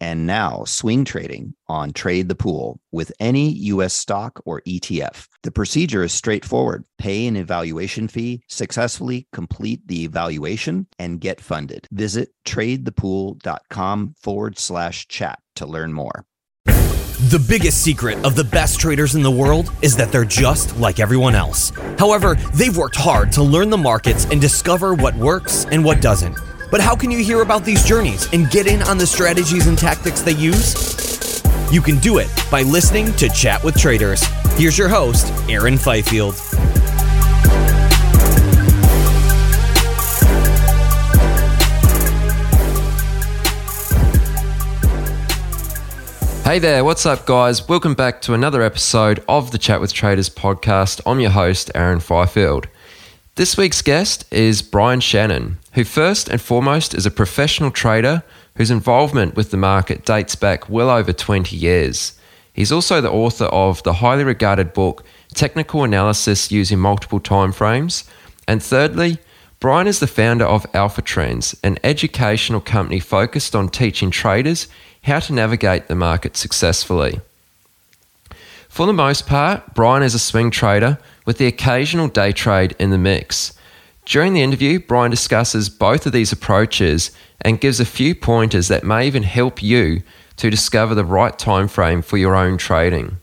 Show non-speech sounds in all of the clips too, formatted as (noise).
and now swing trading on Trade the Pool with any US stock or ETF. The procedure is straightforward. Pay an evaluation fee, successfully complete the evaluation, and get funded. Visit tradethepool.com forward slash chat to learn more. The biggest secret of the best traders in the world is that they're just like everyone else. However, they've worked hard to learn the markets and discover what works and what doesn't. But how can you hear about these journeys and get in on the strategies and tactics they use? You can do it by listening to Chat with Traders. Here's your host, Aaron Fifield. Hey there, what's up, guys? Welcome back to another episode of the Chat with Traders podcast. I'm your host, Aaron Fifield. This week's guest is Brian Shannon, who first and foremost is a professional trader whose involvement with the market dates back well over 20 years. He's also the author of the highly regarded book Technical Analysis Using Multiple Timeframes. And thirdly, Brian is the founder of Alpha Trends, an educational company focused on teaching traders how to navigate the market successfully. For the most part, Brian is a swing trader with the occasional day trade in the mix. During the interview, Brian discusses both of these approaches and gives a few pointers that may even help you to discover the right time frame for your own trading.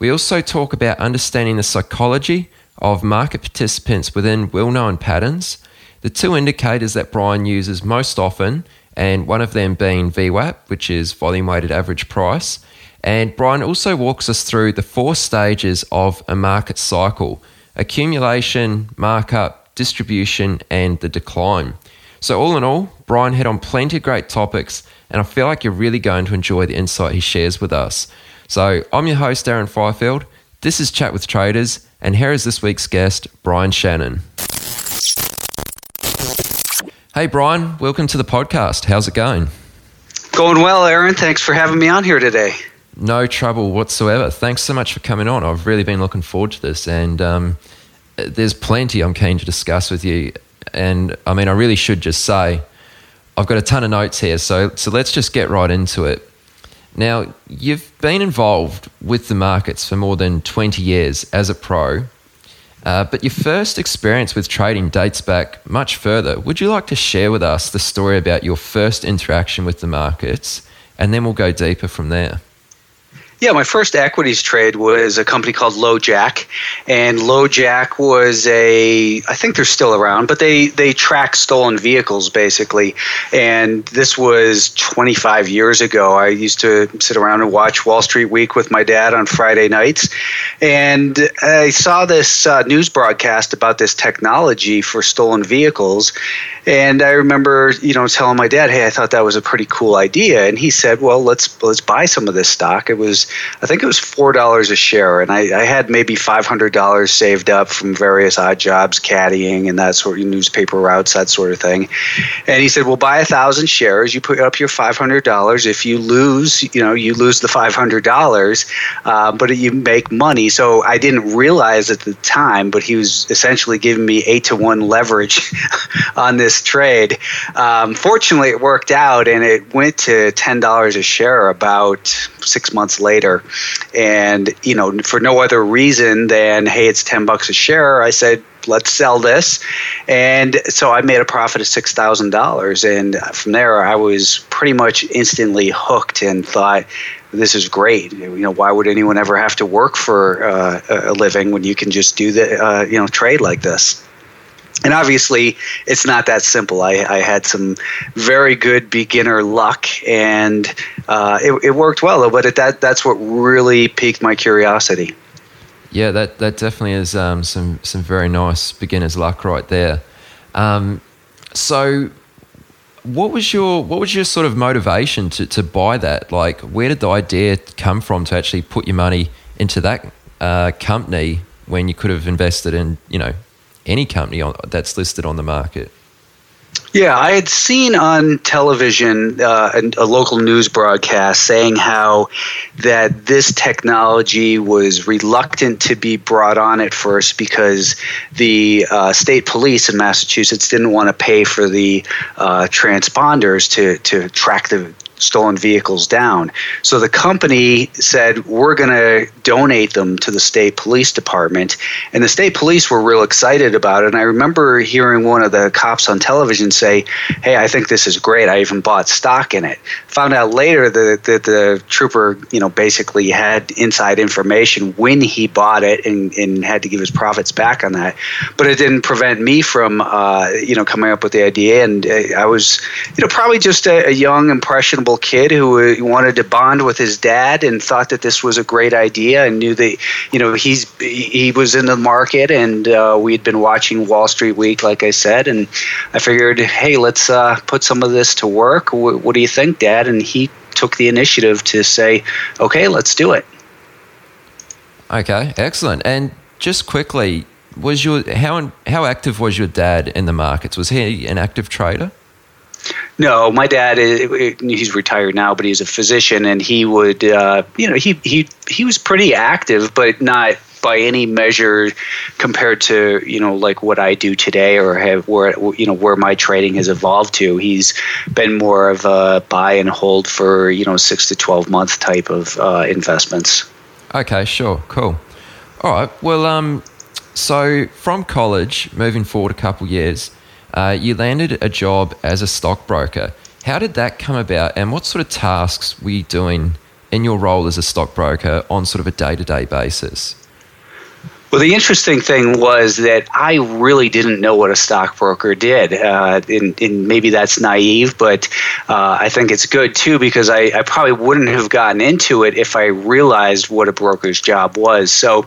We also talk about understanding the psychology of market participants within well known patterns, the two indicators that Brian uses most often, and one of them being VWAP, which is volume weighted average price. And Brian also walks us through the four stages of a market cycle accumulation, markup, distribution, and the decline. So, all in all, Brian hit on plenty of great topics, and I feel like you're really going to enjoy the insight he shares with us. So, I'm your host, Aaron Fifield. This is Chat with Traders, and here is this week's guest, Brian Shannon. Hey, Brian, welcome to the podcast. How's it going? Going well, Aaron. Thanks for having me on here today. No trouble whatsoever. Thanks so much for coming on. I've really been looking forward to this, and um, there's plenty I'm keen to discuss with you. And I mean, I really should just say, I've got a ton of notes here, so so let's just get right into it. Now, you've been involved with the markets for more than 20 years as a pro, uh, but your first experience with trading dates back much further. Would you like to share with us the story about your first interaction with the markets, and then we'll go deeper from there? Yeah, my first equities trade was a company called LoJack, and LoJack was a I think they're still around, but they they track stolen vehicles basically. And this was 25 years ago. I used to sit around and watch Wall Street Week with my dad on Friday nights, and I saw this uh, news broadcast about this technology for stolen vehicles, and I remember you know telling my dad, "Hey, I thought that was a pretty cool idea," and he said, "Well, let's let's buy some of this stock." It was I think it was four dollars a share, and I, I had maybe five hundred dollars saved up from various odd jobs, caddying and that sort of newspaper routes, that sort of thing. And he said, "Well, buy a thousand shares. You put up your five hundred dollars. If you lose, you know, you lose the five hundred dollars, uh, but you make money." So I didn't realize at the time, but he was essentially giving me eight to one leverage (laughs) on this trade. Um, fortunately, it worked out, and it went to ten dollars a share about six months later. And, you know, for no other reason than, hey, it's 10 bucks a share, I said, let's sell this. And so I made a profit of six thousand dollars, and from there I was pretty much instantly hooked and thought. This is great. You know, why would anyone ever have to work for uh, a living when you can just do the, uh, you know, trade like this? And obviously it's not that simple. I, I had some very good beginner luck and uh, it, it, worked well but it, that, that's what really piqued my curiosity. Yeah that, that definitely is um, some, some very nice beginner's luck right there. Um, so what was your what was your sort of motivation to, to buy that? Like where did the idea come from to actually put your money into that uh, company when you could have invested in you know any company on, that's listed on the market. Yeah, I had seen on television uh, a, local news broadcast saying how that this technology was reluctant to be brought on at first because the uh, state police in Massachusetts didn't want to pay for the uh, transponders to, to track the stolen vehicles down. So the company said, We're going to donate them to the state police department. And the state police were real excited about it. And I remember hearing one of the cops on television say, Hey, I think this is great. I even bought stock in it. Found out later that the, the trooper, you know, basically had inside information when he bought it and, and had to give his profits back on that. But it didn't prevent me from, uh, you know, coming up with the idea. And uh, I was, you know, probably just a, a young, impressionable kid who uh, wanted to bond with his dad and thought that this was a great idea and knew that you know he's he was in the market and uh, we had been watching Wall Street Week, like I said, and I figured, hey, let's uh, put some of this to work. W- what do you think, Dad? And he took the initiative to say, okay, let's do it. Okay, excellent. And just quickly, was your how how active was your dad in the markets? Was he an active trader? No, my dad he's retired now, but he's a physician, and he would uh, you know he he he was pretty active, but not by any measure compared to you know like what I do today or have where you know where my trading has evolved to. He's been more of a buy and hold for you know six to twelve month type of uh, investments. Okay, sure, cool. All right, well, um, so from college, moving forward a couple years uh, you landed a job as a stockbroker. How did that come about, and what sort of tasks were you doing in your role as a stockbroker on sort of a day to day basis? Well, the interesting thing was that I really didn't know what a stockbroker did. Uh, and, and, maybe that's naive, but uh, I think it's good too because I, I, probably wouldn't have gotten into it if I realized what a broker's job was. So,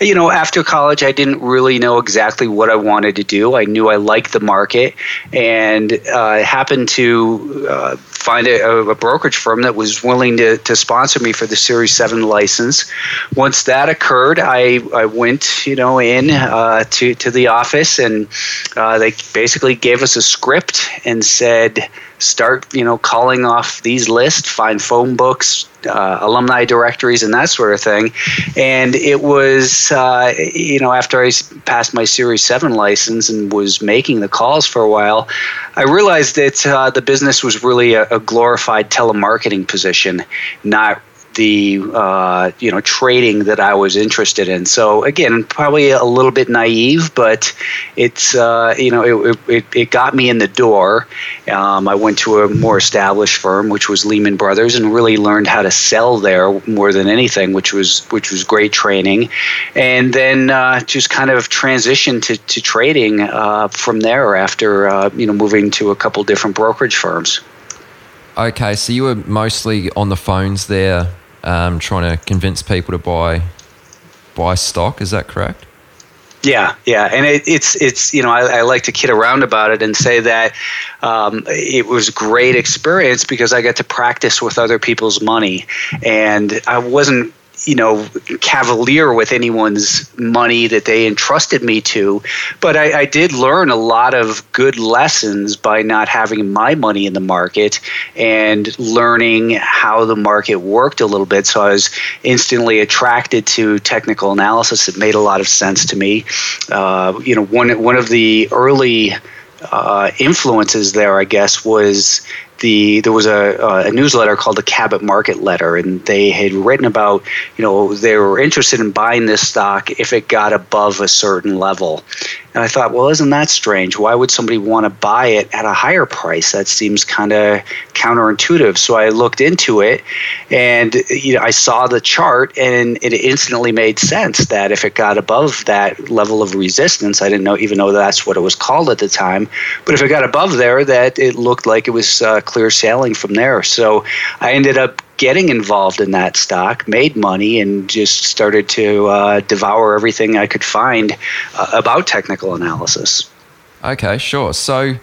you know, after college, I didn't really know exactly what I wanted to do. I knew I liked the market and uh, happened to uh, find a, a, brokerage firm that was willing to, to sponsor me for the Series 7 license. Once that occurred, I, I went, you know, in uh, to, to the office and uh, they basically gave us a script and said, start you know calling off these lists find phone books uh, alumni directories and that sort of thing. And it was uh, you know after i passed my series 7 license and was making the calls for a while i realized that uh, the business was really a, a glorified telemarketing position not the uh, you know trading that I was interested in. So again, probably a little bit naive, but it's uh, you know it, it, it, got me in the door. Um, I went to a more established firm, which was Lehman Brothers, and really learned how to sell there more than anything, which was which was great training. And then uh, just kind of transitioned to, to trading uh, from there after uh, you know moving to a couple different brokerage firms. Okay, so you were mostly on the phones there um, trying to convince people to buy buy stock. Is that correct? Yeah, yeah, and it, it's it's you know I, I, like to kid around about it and say that um, it was great experience because I got to practice with other people's money, and I wasn't you know, cavalier with anyone's money that they entrusted me to. But I, I, did learn a lot of good lessons by not having my money in the market and learning how the market worked a little bit. So I was instantly attracted to technical analysis. It made a lot of sense to me. Uh, you know, one one of the early uh, influences there, I guess, was the there was a, a newsletter called the Cabot Market Letter, and they had written about you know they were interested in buying this stock if it got above a certain level. And I thought, well, isn't that strange? Why would somebody want to buy it at a higher price? That seems kind of counterintuitive. So I looked into it, and you know, I saw the chart, and it instantly made sense that if it got above that level of resistance, I didn't know even know that's what it was called at the time, but if it got above there, that it looked like it was uh, clear sailing from there. So I ended up getting involved in that stock, made money, and just started to uh, devour everything I could find uh, about technical analysis. Okay, sure. So,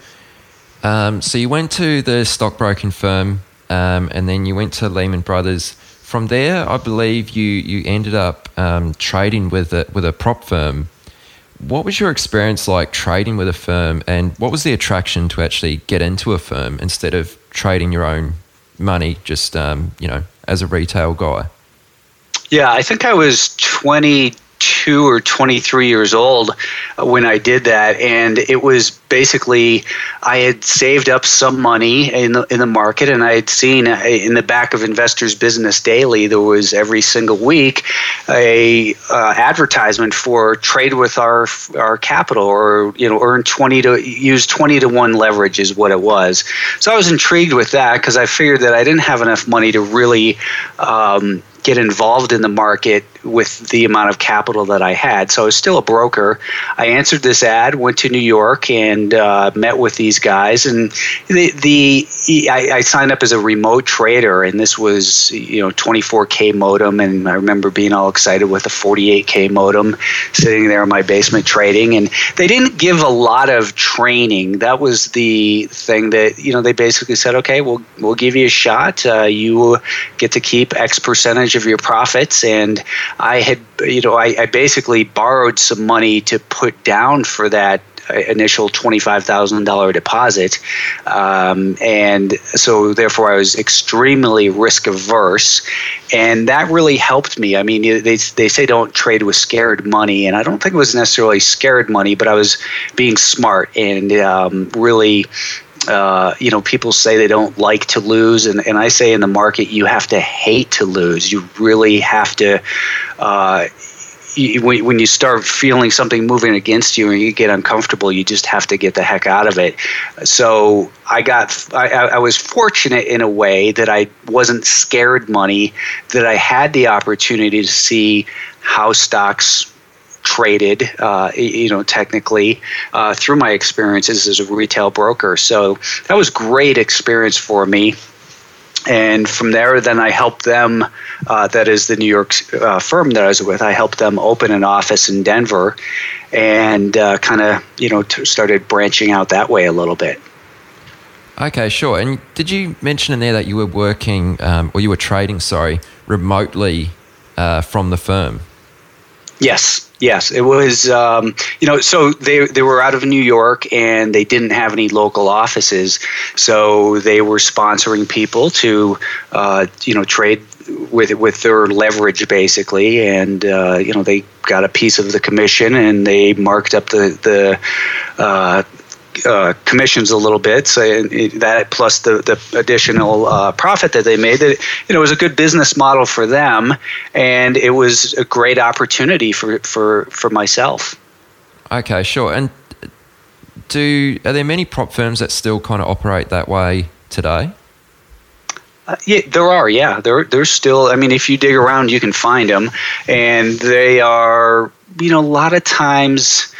um, so you went to the stockbroking firm, um, and then you went to Lehman Brothers. From there, I believe you you ended up um, trading with a, with a prop firm. What was your experience like trading with a firm, and what was the attraction to actually get into a firm instead of trading your own money just um, you know as a retail guy? Yeah, I think I was 22 or 23 years old when I did that, and it was basically I had saved up some money in the in the market, and I had seen uh, in the back of Investors Business Daily there was every single week a uh, advertisement for trade with our our capital, or you know earn 20 to use 20 to one leverage is what it was. So I was intrigued with that because I figured that I didn't have enough money to really um, get involved in the market with the amount of capital that I had. So I was still a broker. I answered this ad, went to New York, and uh, met with these guys. And the, the I, I, signed up as a remote trader, and this was you know 24k modem, and I remember being all excited with a 48k modem, sitting there in my basement trading. And they didn't give a lot of training. That was the thing that you know they basically said, okay, we'll we'll give you a shot. Uh, you get to keep X percentage of your profits. And I had, you know, I, I basically borrowed some money to put down for that initial $25,000 deposit. Um, and so, therefore, I was extremely risk averse. And that really helped me. I mean, they, they say don't trade with scared money. And I don't think it was necessarily scared money, but I was being smart and um, really uh, you know, people say they don't like to lose, and, and I say in the market you have to hate to lose. You really have to. Uh, you, when, when you start feeling something moving against you and you get uncomfortable, you just have to get the heck out of it. So I got, I, I was fortunate in a way that I wasn't scared money, that I had the opportunity to see how stocks traded, uh, you know, technically uh, through my experiences as a retail broker. So that was great experience for me. And from there, then I helped them. Uh, that is the New York uh, firm that I was with. I helped them open an office in Denver, and uh, kind of you know t- started branching out that way a little bit. Okay, sure. And did you mention in there that you were working, um, or you were trading, sorry, remotely uh, from the firm? Yes, Yes, it was. Um, you know, so they they were out of New York and they didn't have any local offices, so they were sponsoring people to, uh, you know, trade with with their leverage basically, and uh, you know they got a piece of the commission and they marked up the the uh, uh, commissions a little bit. So that plus the the additional uh, profit that they made, that you know was a good business model for them, and it was a great opportunity for for for myself. Okay, sure. And do are there many prop firms that still kind of operate that way today? Uh, yeah, there are. Yeah, there there's still. I mean, if you dig around, you can find them, and they are. You know, a lot of times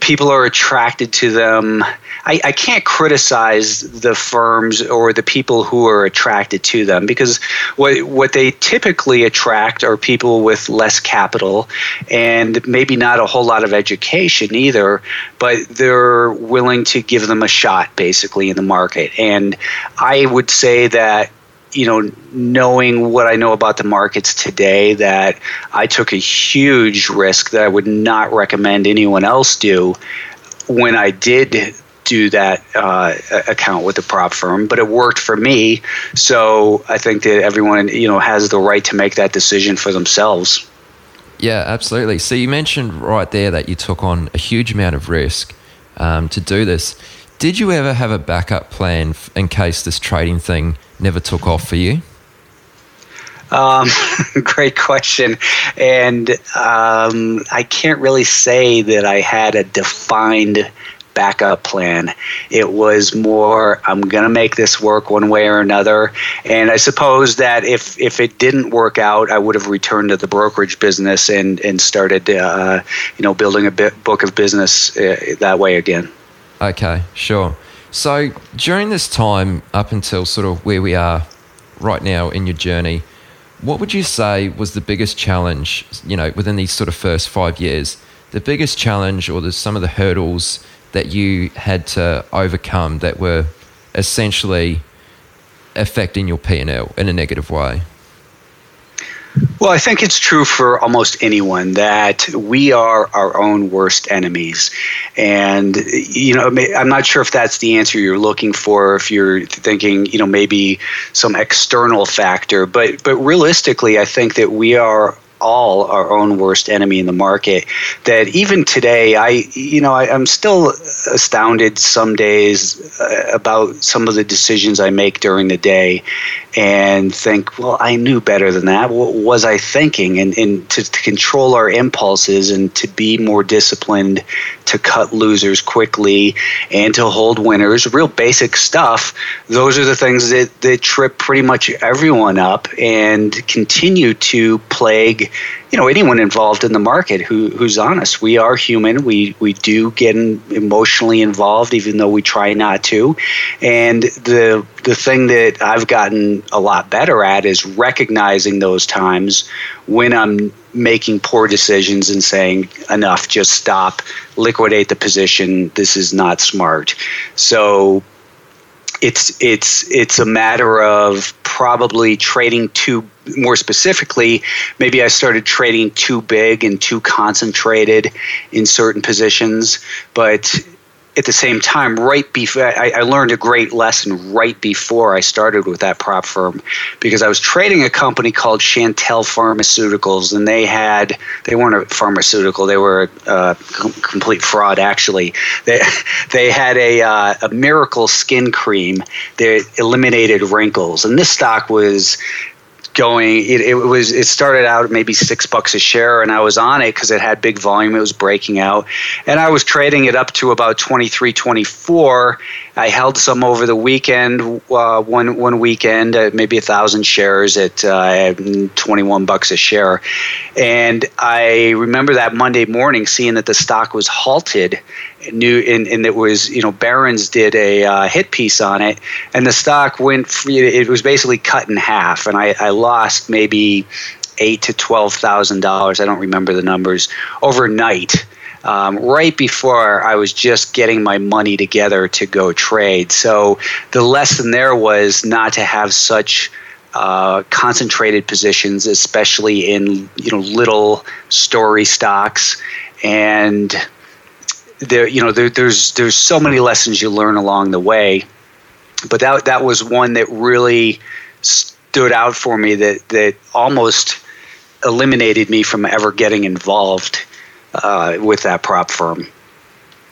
people are attracted to them. I, I, can't criticize the firms or the people who are attracted to them because what what they typically attract are people with less capital and maybe not a whole lot of education either, but they're willing to give them a shot basically in the market. And I would say that you know, knowing what I know about the markets today, that I took a huge risk that I would not recommend anyone else do when I did do that uh, account with the prop firm, but it worked for me. So I think that everyone, you know, has the right to make that decision for themselves. Yeah, absolutely. So you mentioned right there that you took on a huge amount of risk um, to do this. Did you ever have a backup plan in case this trading thing never took off for you? Um, (laughs) great question. And um, I can't really say that I had a defined backup plan. It was more, I'm going to make this work one way or another. And I suppose that if, if it didn't work out, I would have returned to the brokerage business and, and started, uh, you know, building a bit, book of business uh, that way again. Okay, sure. So during this time, up until sort of where we are right now in your journey, what would you say was the biggest challenge, you know, within these sort of first five years? The biggest challenge or the, some of the hurdles that you had to overcome that were essentially affecting your P&L in a negative way? Well, I think it's true for almost anyone that we are our own worst enemies. And, you know, I'm not sure if that's the answer you're looking for, if you're thinking, you know, maybe some external factor. But, but realistically, I think that we are all our own worst enemy in the market. That even today, I you know I, am still astounded some days uh, about some of the decisions I make during the day, and think, well, I knew better than that. What was I thinking? And and to, to control our impulses and to be more disciplined, to cut losers quickly, and to hold winners. Real basic stuff. Those are the things that that trip pretty much everyone up and continue to plague you know anyone involved in the market who who's honest. We are human. We we do get emotionally involved, even though we try not to. And the the thing that I've gotten a lot better at is recognizing those times when I'm making poor decisions and saying enough, just stop, liquidate the position. This is not smart. So it's it's it's a matter of probably trading too more specifically maybe i started trading too big and too concentrated in certain positions but at the same time, right before I, I, learned a great lesson right before I started with that prop firm because I was trading a company called Chantal Pharmaceuticals, and they had they weren't a pharmaceutical; they were a, a complete fraud. Actually, they (laughs) they had a uh, a miracle skin cream that eliminated wrinkles, and this stock was going it, it was it started out maybe six bucks a share and i was on it because it had big volume it was breaking out. And i was trading it up to about 23 24 i held some over the weekend uh, one one weekend uh, maybe a thousand shares at uh, 21 bucks a share. And i remember that monday morning seeing that the stock was halted new and, and it was you know Barron's did a uh, hit piece on it and the stock went free, it was basically cut in half and I, I lost maybe eight to twelve thousand dollars I don't remember the numbers overnight um, right before I was just getting my money together to go trade. So the lesson there was not to have such uh, concentrated positions, especially in you know little story stocks, and there you know there, there's there's so many lessons you learn along the way but that that was one that really stood out for me that that almost eliminated me from ever getting involved uh, with that prop firm.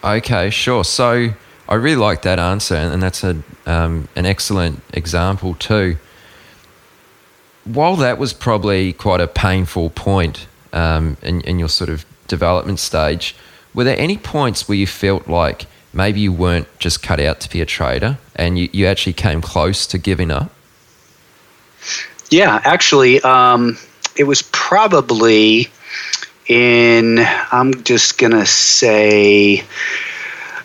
Okay sure. So I really like that answer and that's a um, an excellent example too. While that was probably quite a painful point um, in, in your sort of development stage were there any points where you felt like maybe you weren't just cut out to be a trader and you, you actually came close to giving up? Yeah, actually, um, it was probably in, I'm just going to say,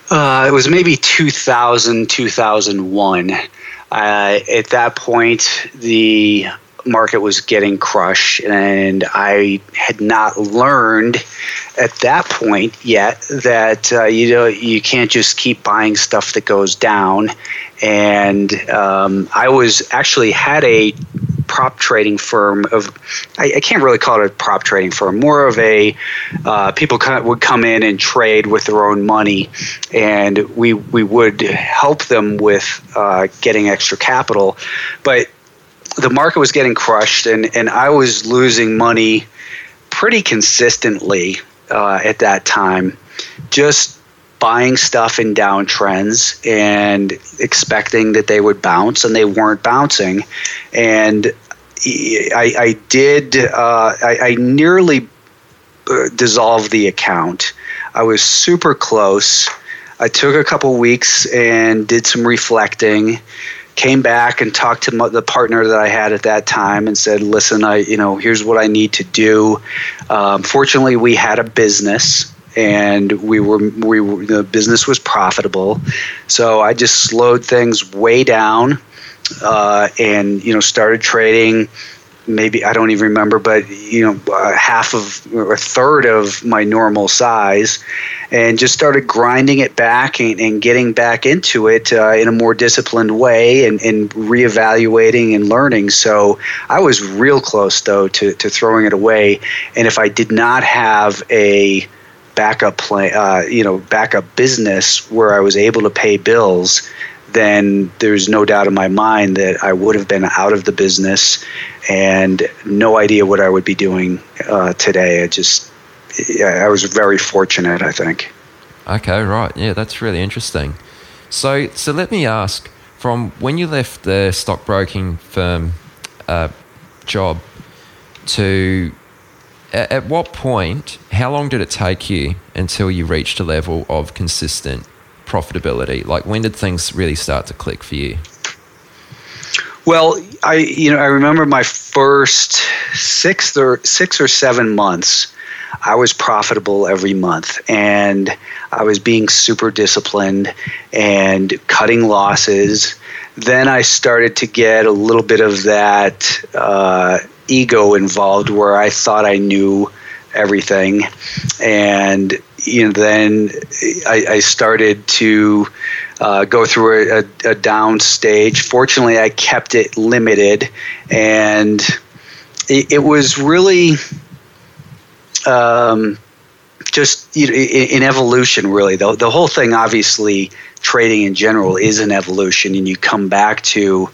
uh, it was maybe 2000, 2001. Uh, at that point, the market was getting crushed, and I had not learned at that point yet that uh, you know you can't just keep buying stuff that goes down. And um, I was actually had a prop trading firm of I, I, can't really call it a prop trading firm more of a uh, people would come in and trade with their own money and we we would help them with uh, getting extra capital but the market was getting crushed, and, and I was losing money pretty consistently uh, at that time. Just buying stuff in downtrends and expecting that they would bounce, and they weren't bouncing. And I, I did, uh, I, I, nearly uh, dissolved the account. I was super close. I took a couple weeks and did some reflecting came back and talked to the partner that I had at that time and said, "Listen, I you know here's what I need to do." Um, fortunately, we had a business and we were we were, the business was profitable, so I just slowed things way down uh, and you know started trading maybe I don't even remember, but you know, uh, half of or a third of my normal size, and just started grinding it back and, and getting back into it uh, in a more disciplined way and, and reevaluating and learning. So I was real close though to, to throwing it away, and if I did not have a backup plan, uh, you know, backup business where I was able to pay bills then there's no doubt in my mind that I would have been out of the business and no idea what I would be doing uh, today. I just, I was very fortunate, I think. Okay, right. Yeah, that's really interesting. So, so let me ask from when you left the stockbroking firm uh, job to at, at what point, how long did it take you until you reached a level of consistent profitability? Like when did things really start to click for you? Well, I you know I remember my first six or six or seven months. I was profitable every month, and I was being super disciplined and cutting losses. Then I started to get a little bit of that uh, ego involved, where I thought I knew everything, and you know, then I, I started to uh, go through a, a, down stage. Fortunately, I kept it limited, and it, it was really um, just you know, in, evolution. Really, the the whole thing, obviously, trading in general is an evolution, and you come back to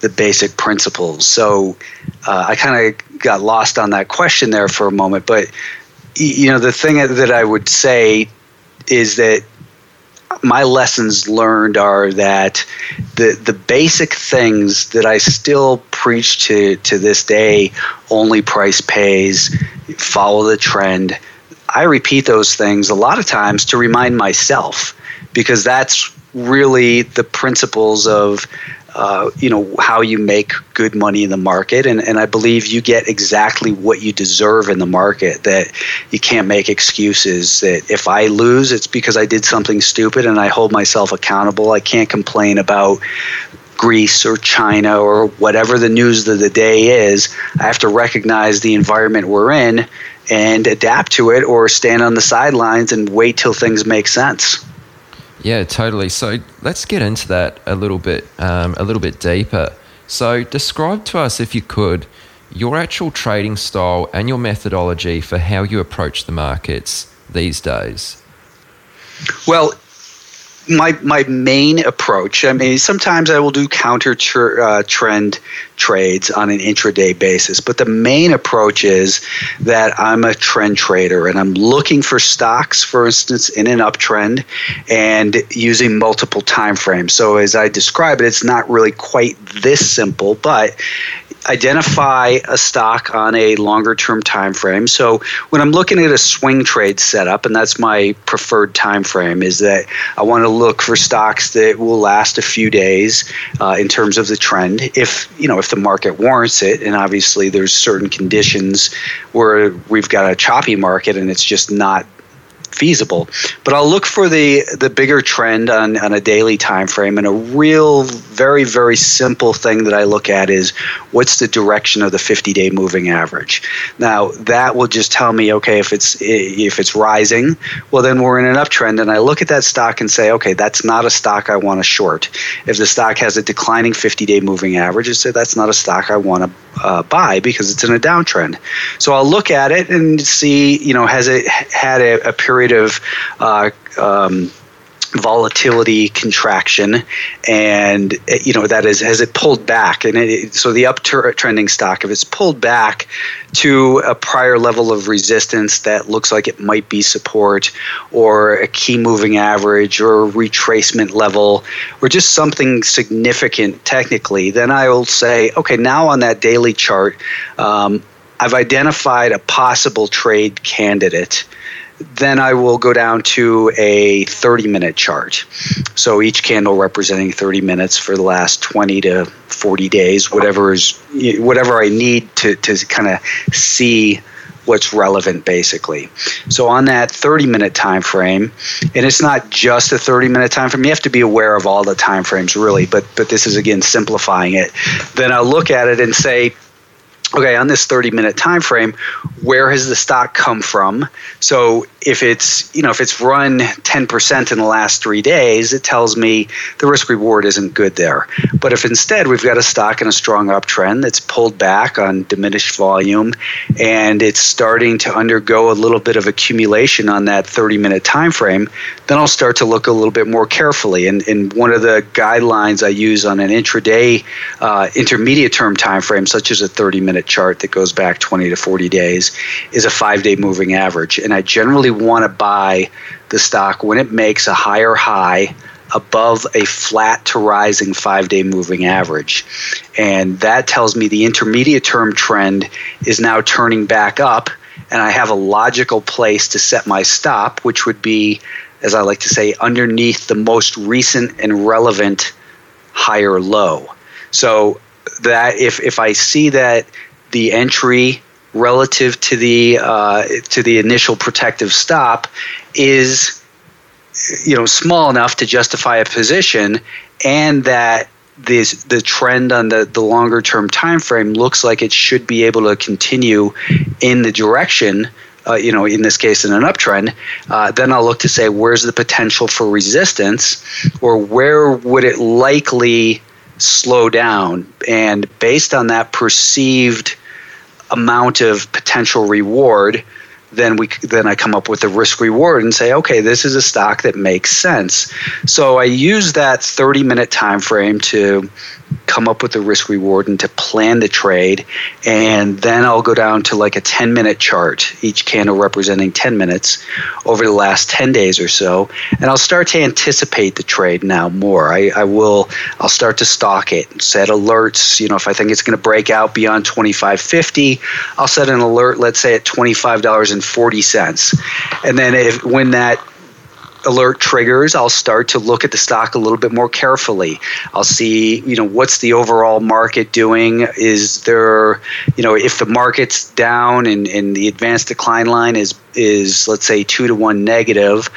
the basic principles. So, uh, I kind of got lost on that question there for a moment, but you know, the thing that I would say is that my lessons learned are that the the basic things that I still preach to to this day only price pays follow the trend I repeat those things a lot of times to remind myself because that's really the principles of uh, you know how you make good money in the market. And, and i believe you get exactly what you deserve in the market that you can't make excuses that if i lose it's because i did something stupid and i hold myself accountable. I can't complain about Greece or China or whatever the news of the day is, I have to recognize the environment we're in and adapt to it or stand on the sidelines and wait till things make sense. Yeah, totally. So let's get into that a little bit, um, a little bit deeper. So describe to us, if you could, your actual trading style and your methodology for how you approach the markets these days. Well, my my main approach. I mean, sometimes I will do counter tr- uh, trend trades on an intraday basis, but the main approach is that I'm a trend trader and I'm looking for stocks, for instance, in an uptrend, and using multiple time frames. So as I describe it, it's not really quite this simple, but identify a stock on a longer term time frame. So when I'm looking at a swing trade setup, and that's my preferred time frame, is that I want to look for stocks that will last a few days uh, in terms of the trend. If you know if the market warrants it, and obviously there's certain conditions where we've got a choppy market and it's just not feasible. But I'll look for the the bigger trend on, on a daily time frame and a real very very simple thing that I look at is what's the direction of the 50 day moving average. Now that will just tell me okay if it's if it's rising, well then we're in an uptrend and I look at that stock and say okay that's not a stock I want to short. If the stock has a declining 50 day moving average, I say that's not a stock I want to uh, buy because it's in a downtrend. So I'll look at it and see you know has it had a, a period of uh, um, volatility contraction and you know that is has it pulled back? And it, so the uptrending stock if it's pulled back to a prior level of resistance that looks like it might be support or a key moving average or retracement level or just something significant technically then i will say okay now on that daily chart um, i've identified a possible trade candidate then I will go down to a 30 minute chart. So each candle representing 30 minutes for the last 20 to 40 days, whatever is whatever I need to, to kind of see what's relevant basically. So on that 30 minute time frame, and it's not just a 30 minute time frame, you have to be aware of all the time frames really, but but this is again simplifying it. Then I'll look at it and say okay on this 30 minute time frame where has the stock come from so if it's you know if it's run 10% in the last three days it tells me the risk reward isn't good there. But if instead we've got a stock in a strong uptrend that's pulled back on diminished volume and it's starting to undergo a little bit of accumulation on that 30 minute time frame then i'll start to look a little bit more carefully. And, and one of the guidelines i use on an intraday uh, intermediate term time frame such as a 30 minute chart that goes back 20 to 40 days is a five day moving average. And i generally want to buy the stock when it makes a higher high above a flat to rising five day moving average. And that tells me the intermediate term trend is now turning back up, and I have a logical place to set my stop, which would be, as I like to say, underneath the most recent and relevant higher low. So that if, if I see that the entry relative to the uh, to the initial protective stop is you know small enough to justify a position and that this the trend on the, the longer term time frame looks like it should be able to continue in the direction uh, you know in this case in an uptrend uh, then i'll look to say where's the potential for resistance or where would it likely slow down? And based on that perceived amount of potential reward, then we then I come up with a risk reward and say, okay, this is a stock that makes sense. So I use that 30 minute time frame to come up with the risk reward and to plan the trade. And then I'll go down to like a 10 minute chart, each candle representing 10 minutes over the last 10 days or so. And I'll start to anticipate the trade now more. I, I will, I'll start to stock it, set alerts. You know, if I think it's going to break out beyond 25.50, I'll set an alert, let's say at $25.40. And then if, when that alert triggers, I'll start to look at the stock a little bit more carefully. I'll see, you know, what's the overall market doing? Is there, you know, if the market's down and, and the advanced decline line is is let's say two to one negative,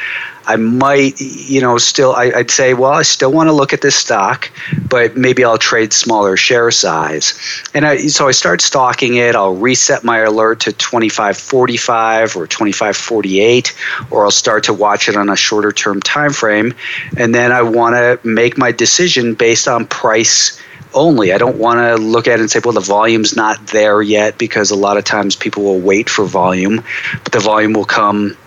I might, you know, still, I, would say, well, I still want to look at this stock, but maybe I'll trade smaller share size. And I, so I start stalking it. I'll reset my alert to 2545 or 2548, or I'll start to watch it on a shorter term time frame. And then I want to make my decision based on price only. I don't want to look at it and say, well, the volume's not there yet because a lot of times people will wait for volume, but the volume will come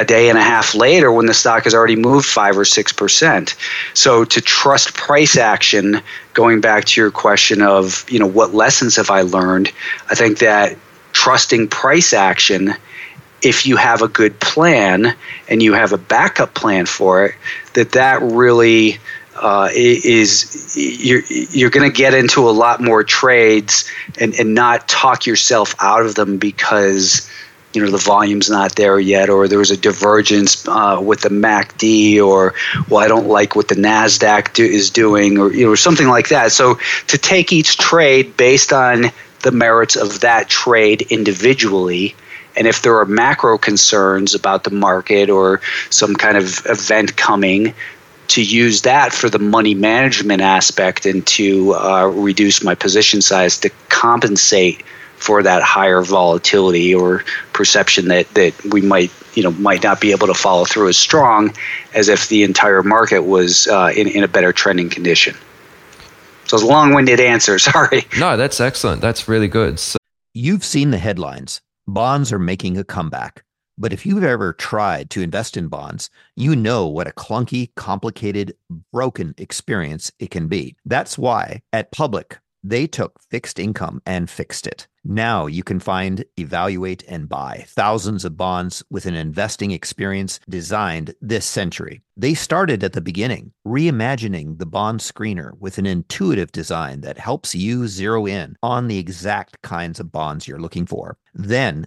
a day and a half later when the stock has already moved five or six percent. So to trust price action, going back to your question of you know what lessons have I learned, I think that trusting price action if you have a good plan and you have a backup plan for it that that really uh, is you're, you're going to get into a lot more trades and, and not talk yourself out of them because you know the volume's not there yet, or there was a divergence uh, with the MACD, or well, I don't like what the Nasdaq do, is doing, or you know something like that. So to take each trade based on the merits of that trade individually. And if there are macro concerns about the market or some kind of event coming, to use that for the money management aspect and to uh, reduce my position size to compensate for that higher volatility or perception that, that we might you know might not be able to follow through as strong as if the entire market was uh, in, in a better trending condition. So it's a long-winded answer. (laughs) Sorry. No, that's excellent. That's really good. So- You've seen the headlines. Bonds are making a comeback. But if you've ever tried to invest in bonds, you know what a clunky, complicated, broken experience it can be. That's why at Public, they took fixed income and fixed it. Now you can find, evaluate, and buy thousands of bonds with an investing experience designed this century. They started at the beginning, reimagining the bond screener with an intuitive design that helps you zero in on the exact kinds of bonds you're looking for. Then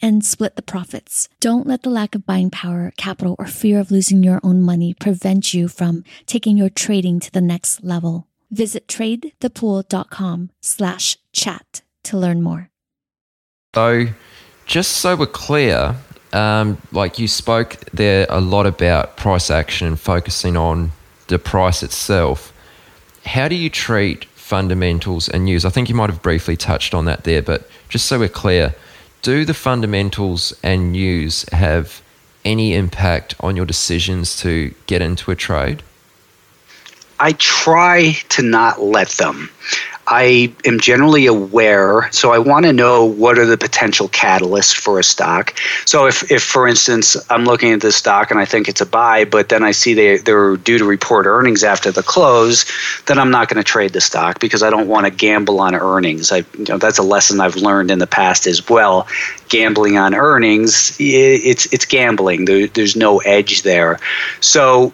and split the profits. Don't let the lack of buying power, capital, or fear of losing your own money prevent you from taking your trading to the next level. Visit tradethepool.com slash chat to learn more. So, just so we're clear, um, like you spoke there a lot about price action and focusing on the price itself. How do you treat fundamentals and news? I think you might have briefly touched on that there, but just so we're clear, do the fundamentals and news have any impact on your decisions to get into a trade? I try to not let them. I am generally aware, so I want to know what are the potential catalysts for a stock. So, if, if for instance, I'm looking at this stock and I think it's a buy, but then I see they, they're due to report earnings after the close, then I'm not going to trade the stock because I don't want to gamble on earnings. I, you know, that's a lesson I've learned in the past as well. Gambling on earnings, it's, it's gambling, there, there's no edge there. So,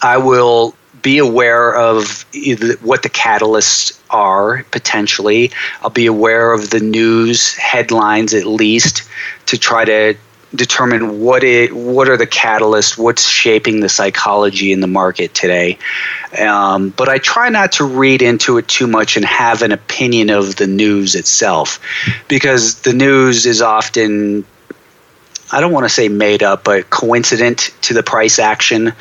I will be aware of what the catalysts are potentially. I'll be aware of the news headlines at least to try to determine what it what are the catalysts, what's shaping the psychology in the market today. Um, but I try not to read into it too much and have an opinion of the news itself, because the news is often I don't want to say made up, but coincident to the price action.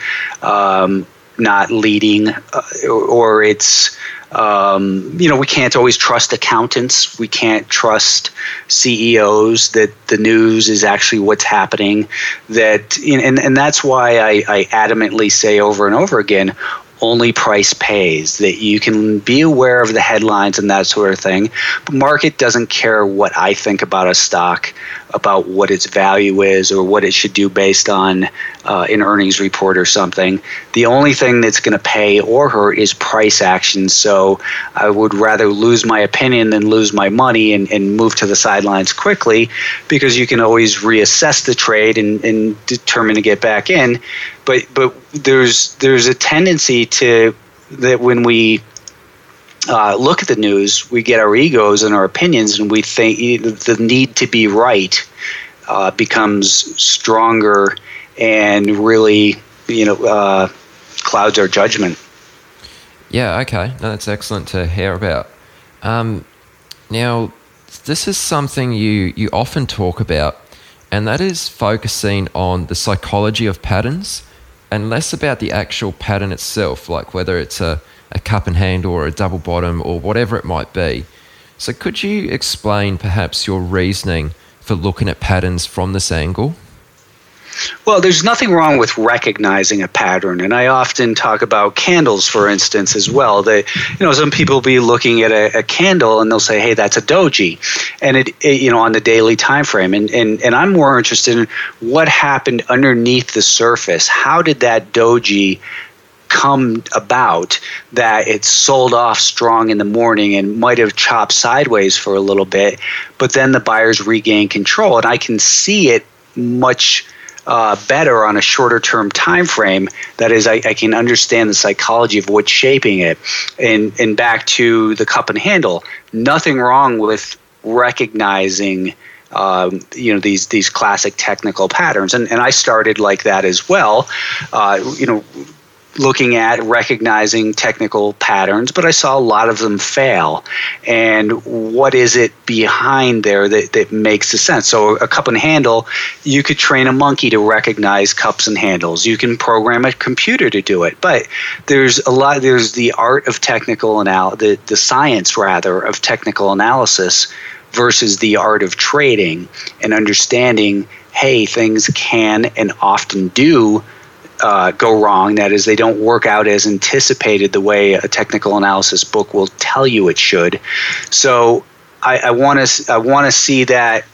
Um, not leading, uh, or it's um, you know we can't always trust accountants. We can't trust CEOs that the news is actually what's happening. That and and that's why I, I adamantly say over and over again only price pays, that you can be aware of the headlines and that sort of thing. But market doesn't care what I think about a stock, about what its value is, or what it should do based on uh, an earnings report or something. The only thing that's going to pay or hurt is price action. So I would rather lose my opinion than lose my money and, and move to the sidelines quickly because you can always reassess the trade and, and determine to get back in but but there's there's a tendency to that when we uh, look at the news, we get our egos and our opinions, and we think the need to be right uh, becomes stronger and really, you know, uh, clouds our judgment. Yeah, okay. No, that's excellent to hear about. Um, now, this is something you, you often talk about, and that is focusing on the psychology of patterns and less about the actual pattern itself, like whether it's a, a cup and handle or a double bottom or whatever it might be. So, could you explain perhaps your reasoning for looking at patterns from this angle? Well, there's nothing wrong with recognizing a pattern, and I often talk about candles, for instance, as well. They, you know, some people will be looking at a, a candle and they'll say, "Hey, that's a doji," and it, it, you know on the daily time frame, and, and and I'm more interested in what happened underneath the surface. How did that doji come about that it sold off strong in the morning and might have chopped sideways for a little bit, but then the buyers regain control, and I can see it much. Uh, better on a shorter term time frame. That is, I, I, can understand the psychology of what's shaping it. And and back to the cup and handle. Nothing wrong with recognizing um, you know these these classic technical patterns and and I started like that as well uh, you know looking at recognizing technical patterns, but I saw a lot of them fail. And what is it behind there that, that makes the sense? So, a cup and handle, you could train a monkey to recognize cups and handles. You can program a computer to do it. But there's a lot, there's the art of technical analysis, the, the science rather of technical analysis versus the art of trading and understanding hey, things can and often do uh, go wrong. That is, they don't work out as anticipated the way a technical analysis book will tell you it should. So I want to I want to see that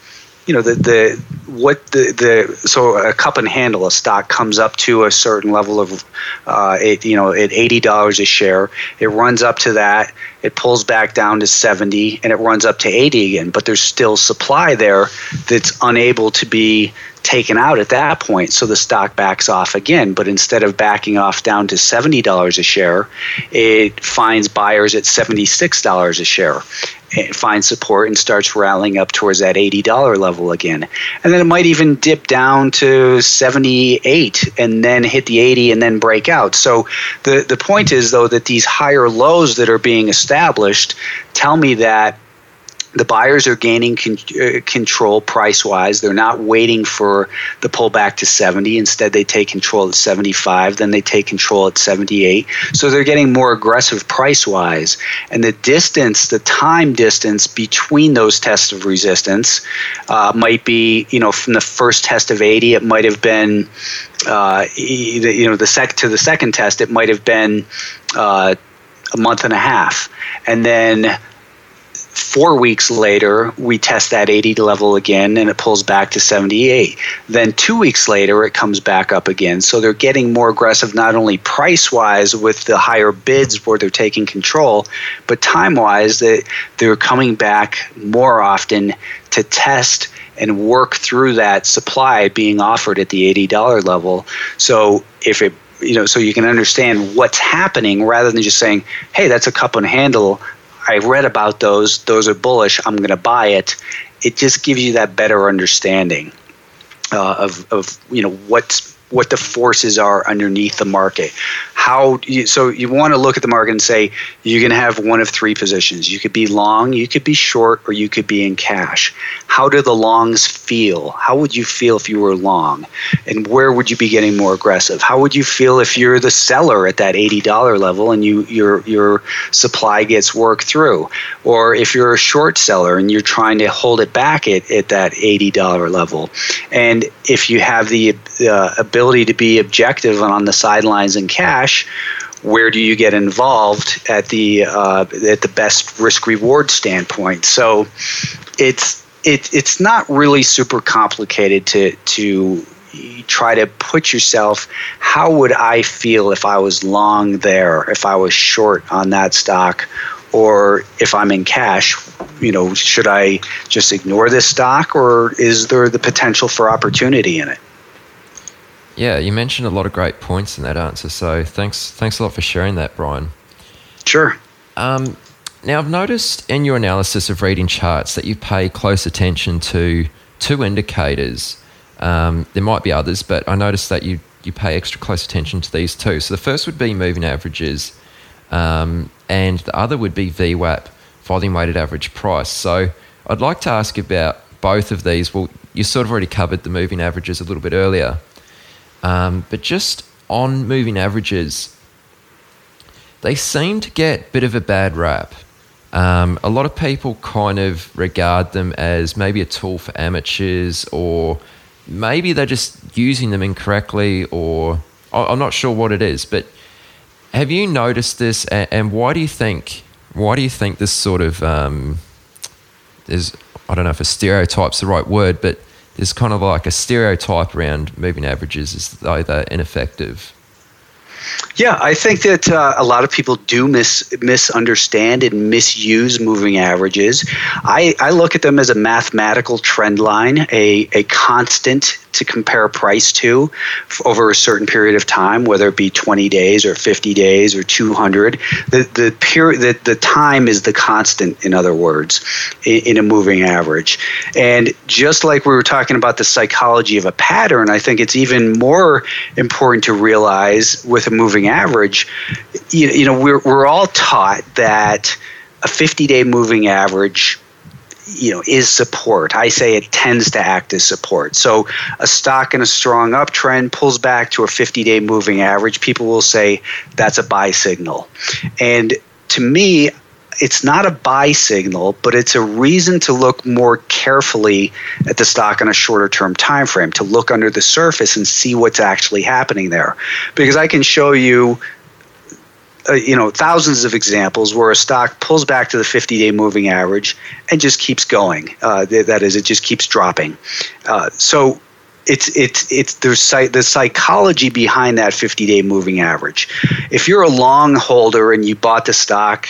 you know the the what the the so a cup and handle a stock comes up to a certain level of uh, it you know at eighty dollars a share it runs up to that it pulls back down to 70 and it runs up to 80 again but there's still supply there that's unable to be taken out at that point so the stock backs off again. But instead of backing off down to $70 a share it finds buyers at $76 a share. It finds support and starts rallying up towards that $80 level again. And then it might even dip down to 78 and then hit the 80 and then break out. So the the point is though that these higher lows that are being established established tell me that the buyers are gaining con- uh, control price wise. They're not waiting for the pullback to 70. Instead, they take control at 75. Then they take control at 78. So they're getting more aggressive price wise. And the distance, the time distance between those tests of resistance uh, might be, you know, from the first test of 80, it might have been, uh, you know, the sec to the second test, it might have been. Uh, a month and a half. And then four weeks later, we test that 80 level again and it pulls back to 78. Then two weeks later, it comes back up again. So they're getting more aggressive, not only price wise with the higher bids where they're taking control, but time wise, that they're coming back more often to test and work through that supply being offered at the $80 level. So if it you know, so you can understand what's happening rather than just saying, "Hey, that's a cup and handle. I read about those. Those are bullish. I'm going to buy it." It just gives you that better understanding uh, of of you know what's what the forces are underneath the market. How you, so you want to look at the market and say you're going to have one of three positions. You could be long, you could be short, or you could be in cash. How do the longs feel? How would you feel if you were long? And where would you be getting more aggressive? How would you feel if you're the seller at that $80 level and you your your supply gets worked through? Or if you're a short seller and you're trying to hold it back at, at that $80 level. And if you have the uh, ability to be objective and on the sidelines in cash, where do you get involved at the uh, at the best risk reward standpoint? So it's it, it's not really super complicated to to try to put yourself how would i feel if i was long there if i was short on that stock or if i'm in cash you know should i just ignore this stock or is there the potential for opportunity in it yeah you mentioned a lot of great points in that answer so thanks thanks a lot for sharing that brian sure um, now, I've noticed in your analysis of reading charts that you pay close attention to two indicators. Um, there might be others, but I noticed that you, you pay extra close attention to these two. So the first would be moving averages, um, and the other would be VWAP, volume weighted average price. So I'd like to ask about both of these. Well, you sort of already covered the moving averages a little bit earlier, um, but just on moving averages, they seem to get a bit of a bad rap. Um, a lot of people kind of regard them as maybe a tool for amateurs, or maybe they're just using them incorrectly, or I'm not sure what it is. But have you noticed this, and why do you think why do you think this sort of um, is I don't know if a stereotype's the right word, but there's kind of like a stereotype around moving averages as though they're ineffective. Yeah, I think that uh, a lot of people do mis- misunderstand and misuse moving averages. I, I look at them as a mathematical trend line, a, a constant to compare price to over a certain period of time, whether it be 20 days or 50 days or 200. The, the, period, the, the time is the constant, in other words, in, in a moving average. And just like we were talking about the psychology of a pattern, I think it's even more important to realize with a moving average, you, you know, we're, we're all taught that a 50 day moving average you know is support. I say it tends to act as support. So a stock in a strong uptrend pulls back to a 50 day moving average. People will say that's a buy signal. And to me it's not a buy signal, but it's a reason to look more carefully at the stock on a shorter term time frame, to look under the surface and see what's actually happening there. Because I can show you uh, you know thousands of examples where a stock pulls back to the 50-day moving average and just keeps going. Uh, that is, it just keeps dropping. Uh, so it's it's it's there's the psychology behind that 50-day moving average. If you're a long holder and you bought the stock.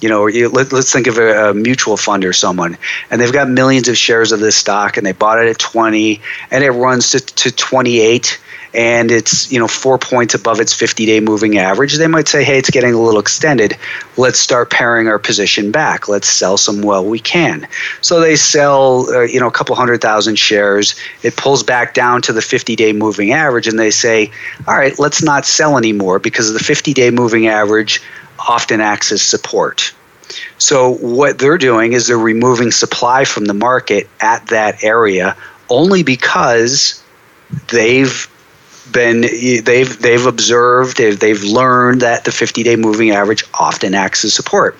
You know, you, let, us think of a, a, mutual fund or someone, and they've got millions of shares of this stock, and they bought it at 20, and it runs to, to 28, and it's you know four points above its 50 day moving average they might say hey it's getting a little extended. Let's start paring our position back. Let's sell some while we can. So they sell uh, you know a couple hundred thousand shares. It pulls back down to the 50 day moving average and they say all right let's not sell anymore because the 50 day moving average often acts as support. So what they're doing is they're removing supply from the market at that area only because they've been they've they've observed they've, learned that the 50 day moving average often acts as support.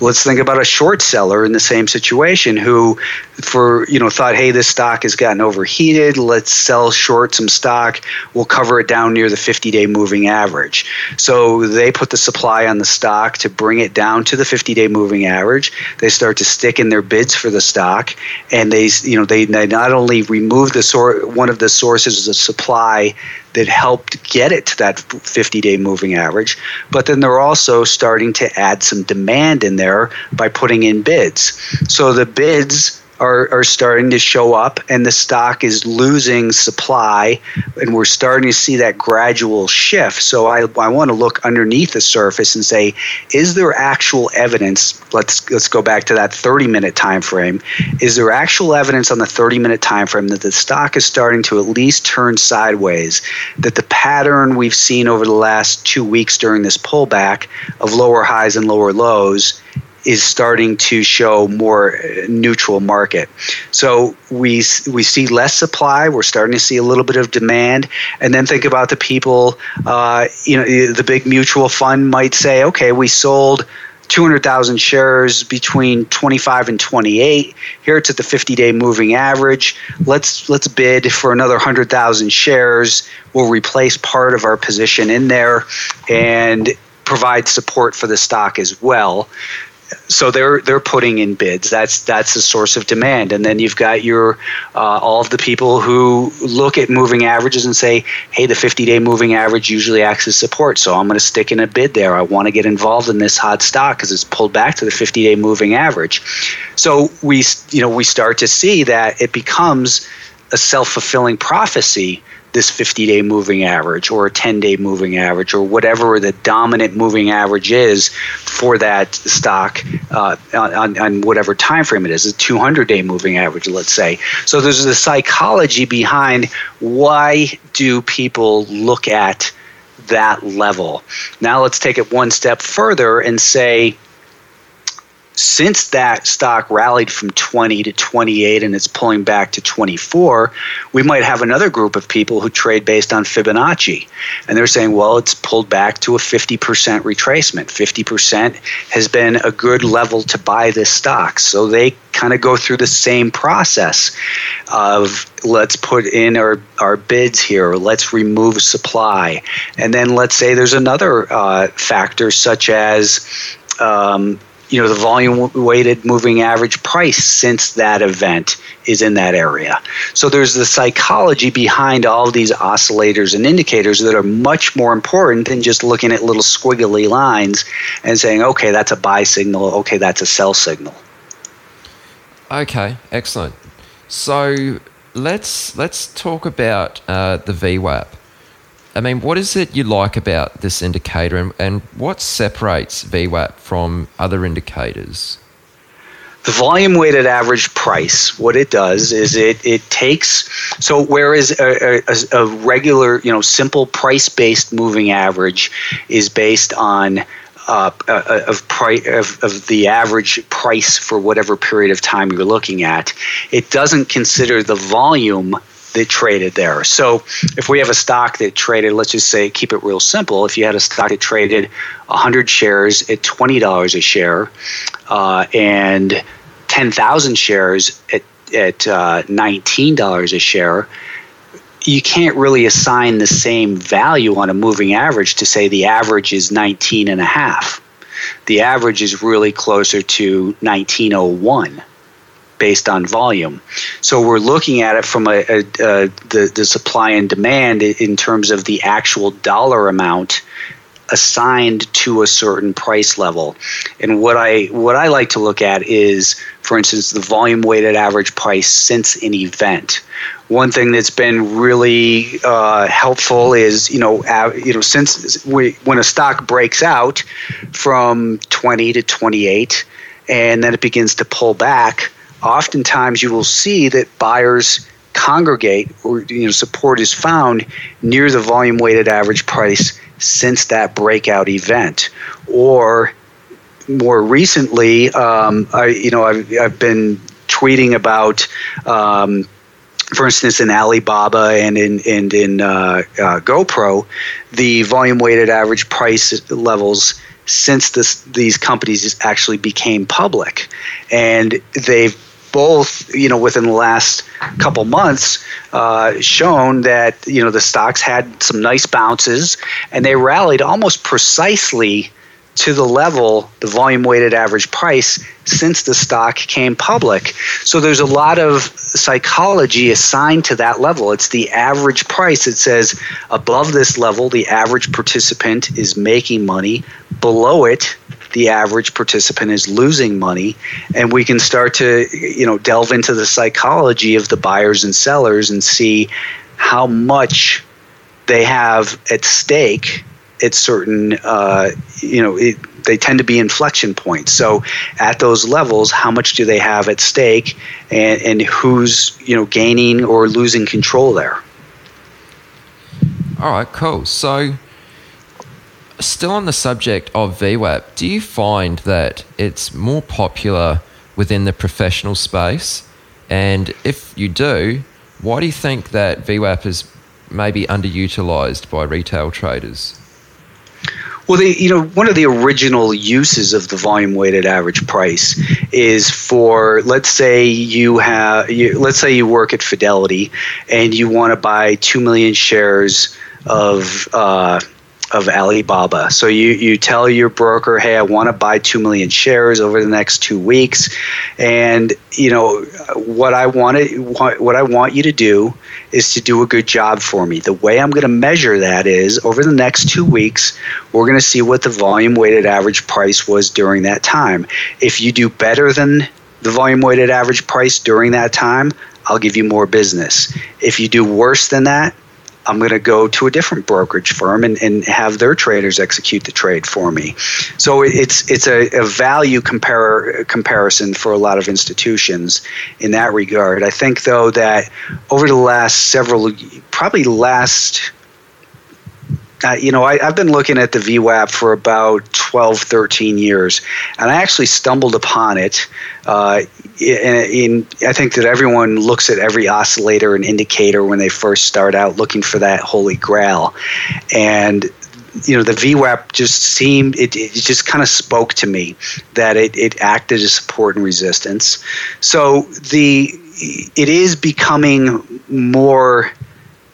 Let's think about a short seller in the same situation who for you know thought hey this stock has gotten overheated. Let's sell short some stock. We'll cover it down near the 50 day moving average. So they put the supply on the stock to bring it down to the 50 day moving average. They start to stick in their bids for the stock and they you know they, they not only remove the sor- one of the sources of supply that helped get it to that 50 day moving average. But then they're also starting to add some demand in there by putting in bids. So the bids are, are starting to show up and the stock is losing supply and we're starting to see that gradual shift. So i, I want to look underneath the surface and say is there actual evidence? Let's let's go back to that 30 minute time frame is there actual evidence on the 30 minute time frame that the stock is starting to at least turn sideways that the pattern we've seen over the last two weeks during this pullback of lower highs and lower lows is starting to show more neutral market. So we we see less supply. We're starting to see a little bit of demand, and then think about the people. Uh, you know, the big mutual fund might say, "Okay, we sold." 200,000 shares between 25 and 28. Here it's at the 50-day moving average. Let's let's bid for another 100,000 shares. We'll replace part of our position in there and provide support for the stock as well so they're they're putting in bids. That's that's the source of demand, and then you've got your uh, all of the people who look at moving averages and say, "Hey, the 50-day moving average usually acts as support, so I'm going to stick in a bid there. I want to get involved in this hot stock because it's pulled back to the 50-day moving average." So we you know we start to see that it becomes a self-fulfilling prophecy this 50 day moving average or a 10 day moving average or whatever the dominant moving average is for that stock uh, on, on whatever time frame it is a 200 day moving average let's say. So there's a psychology behind why do people look at that level. Now let's take it one step further and say since that stock rallied from 20 to 28 and it's pulling back to 24, we might have another group of people who trade based on Fibonacci. And they're saying, well, it's pulled back to a 50% retracement. 50% has been a good level to buy this stock. So they kind of go through the same process of let's put in our, our bids here, let's remove supply. And then let's say there's another uh, factor such as um, you know the volume weighted moving average price since that event is in that area. So there's the psychology behind all these oscillators and indicators that are much more important than just looking at little squiggly lines and saying okay that's a buy signal okay that's a sell signal. Okay excellent. So let's let's talk about uh, the VWAP I mean, what is it you like about this indicator and, and what separates VWAP from other indicators? The volume weighted average price, what it does is it, it takes, so whereas a, a, a regular, you know, simple price based moving average is based on uh, of, price, of, of the average price for whatever period of time you're looking at. It doesn't consider the volume that traded there. So if we have a stock that traded, let's just say, keep it real simple. If you had a stock that traded 100 shares at $20 a share uh, and 10,000 shares at, at uh, $19 a share, you can't really assign the same value on a moving average to say the average is 19 and a half. The average is really closer to 1901 based on volume. So we're looking at it from a, a, a the, the supply and demand in terms of the actual dollar amount assigned to a certain price level. And what I what I like to look at is, for instance, the volume weighted average price since an event. One thing that's been really uh, helpful is you know av- you know since we, when a stock breaks out from 20 to 28 and then it begins to pull back oftentimes you will see that buyers congregate or you know support is found near the volume weighted average price since that breakout event. Or more recently um, I you know I've, I've been tweeting about um, for instance, in Alibaba and in and in uh, uh, GoPro, the volume weighted average price levels since this, these companies actually became public, and they've both, you know, within the last couple months, uh, shown that you know the stocks had some nice bounces and they rallied almost precisely to the level, the volume weighted average price since the stock came public. So there's a lot of psychology assigned to that level. It's the average price. It says above this level, the average participant is making money. Below it, the average participant is losing money and we can start to you know delve into the psychology of the buyers and sellers and see how much they have at stake at certain uh, you know it, they tend to be inflection points. So at those levels how much do they have at stake and, and who's you know gaining or losing control there? All right cool. So still on the subject of VWAP, do you find that it's more popular within the professional space? And if you do, why do you think that VWAP is maybe underutilized by retail traders? Well, the, you know, one of the original uses of the volume weighted average price is for, let's say you have, you, let's say you work at Fidelity and you want to buy two million shares of uh, of Alibaba. So you, you tell your broker, hey, I want to buy 2 million shares over the next two weeks. And, you know, what I want to, what I want you to do is to do a good job for me. The way I'm going to measure that is over the next two weeks, we're going to see what the volume weighted average price was during that time. If you do better than the volume weighted average price during that time, I'll give you more business. If you do worse than that, I'm going to go to a different brokerage firm and, and have their traders execute the trade for me. So it's it's a, a value compare, comparison for a lot of institutions in that regard. I think though that over the last several, probably last uh, you know, I, have been looking at the VWAP for about 12, 13 years, and I actually stumbled upon it. Uh, in, in, I think that everyone looks at every oscillator and indicator when they first start out looking for that holy grail. And you know the VWAP just seemed it, it just kind of spoke to me that it, it acted as support and resistance. So the it is becoming more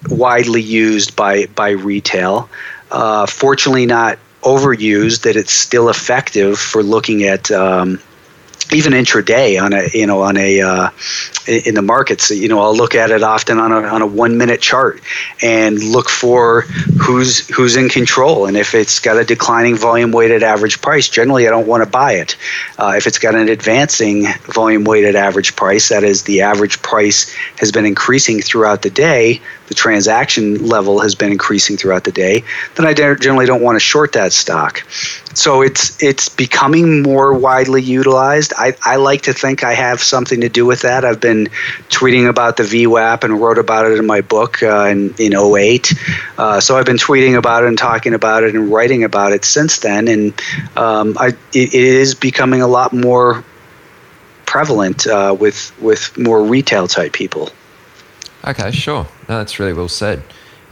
widely used by by retail. Uh, fortunately, not overused that it's still effective for looking at um, even intraday on a you know on a uh, in the markets. You know I'll look at it often on a on a one minute chart and look for who's who's in control. And if it's got a declining volume weighted average price generally I don't want to buy it. Uh, if it's got an advancing volume weighted average price that is the average price has been increasing throughout the day the transaction level has been increasing throughout the day, then I generally don't want to short that stock. So it's it's becoming more widely utilized. I, I like to think I have something to do with that. I've been tweeting about the VWAP and wrote about it in my book uh, in, in 08. Uh, so I've been tweeting about it and talking about it and writing about it since then. And um, I, it, it is becoming a lot more prevalent uh, with, with more retail type people. Okay, sure. No, that's really well said.